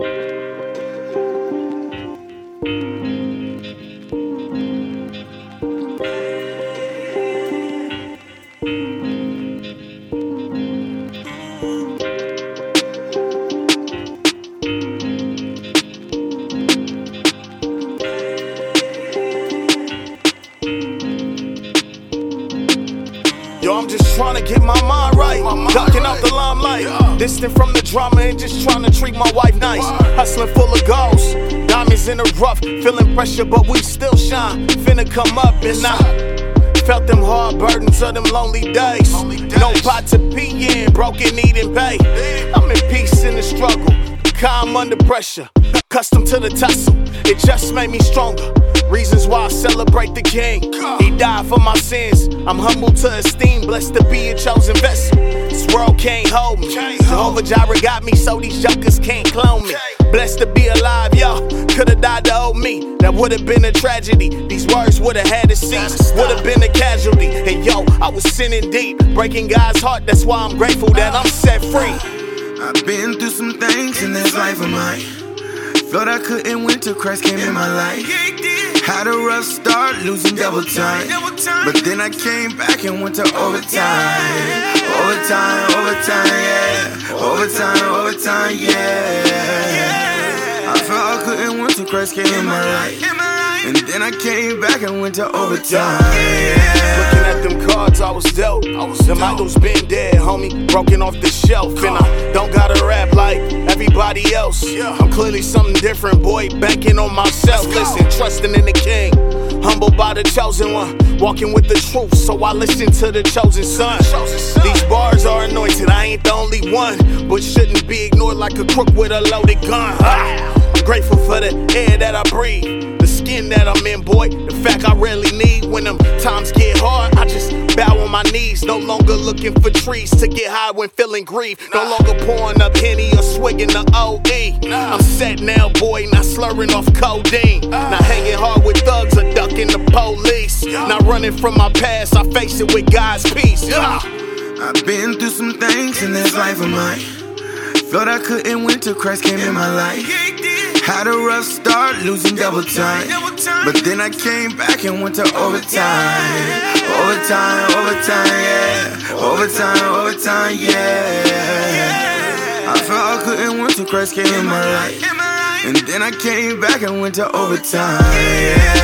you Yo, I'm just trying to get my mind right. Ducking out the limelight. Distant from the drama and just trying to treat my wife nice. Hustling full of goals. Diamonds in the rough. Feeling pressure, but we still shine. Finna come up and I felt them hard burdens of them lonely days. No pot to pee in, broken eating pay. I'm in peace in the struggle, calm under pressure, accustomed to the tussle. It just made me stronger. Reasons why I celebrate the king. He died for my sins. I'm humbled to esteem, blessed to be a chosen vessel. This world can't hold me. Jehovah Jireh got me, so these jokers can't clone me. Blessed to be alive, yo. Could've died to old me. That would've been a tragedy. These words would've had a cease. Would've been a casualty. And yo, I was sinning deep, breaking God's heart. That's why I'm grateful that I'm set free. I've been through some things in this life of mine. Thought I couldn't win till Christ came in my life. Had a rough start, losing double time. But then I came back and went to overtime. Overtime, overtime, yeah. Overtime, overtime, yeah. I felt I couldn't win till Christ came in my life. And then I came back and went to overtime. Yeah. Looking at them cards I was dealt. I was them idols been dead, homie. Broken off the shelf. And I don't gotta rap like everybody else. I'm clearly something different, boy. Banking on myself. Listen, trusting in the king. Humbled by the chosen one. Walking with the truth, so I listen to the chosen son. These bars are anointed, I ain't the only one. But shouldn't be ignored like a crook with a loaded gun. Ah! I'm grateful for the air that I boy. The fact I really need when them times get hard. I just bow on my knees. No longer looking for trees to get high when feeling grief. No longer pouring up Henny or swigging the OE. I'm set now, boy. Not slurring off codeine. Ah. Not hanging hard with thugs or ducking the police. Not running from my past. I face it with God's peace. Yeah. Ah. I've been through some things in this life of mine. Thought I couldn't win till Christ came in my life. Had a rough start, losing double time. But then I came back and went to overtime. Overtime, overtime, yeah. Overtime, overtime, yeah. I felt I couldn't win till Christ came in my life. And then I came back and went to overtime, yeah.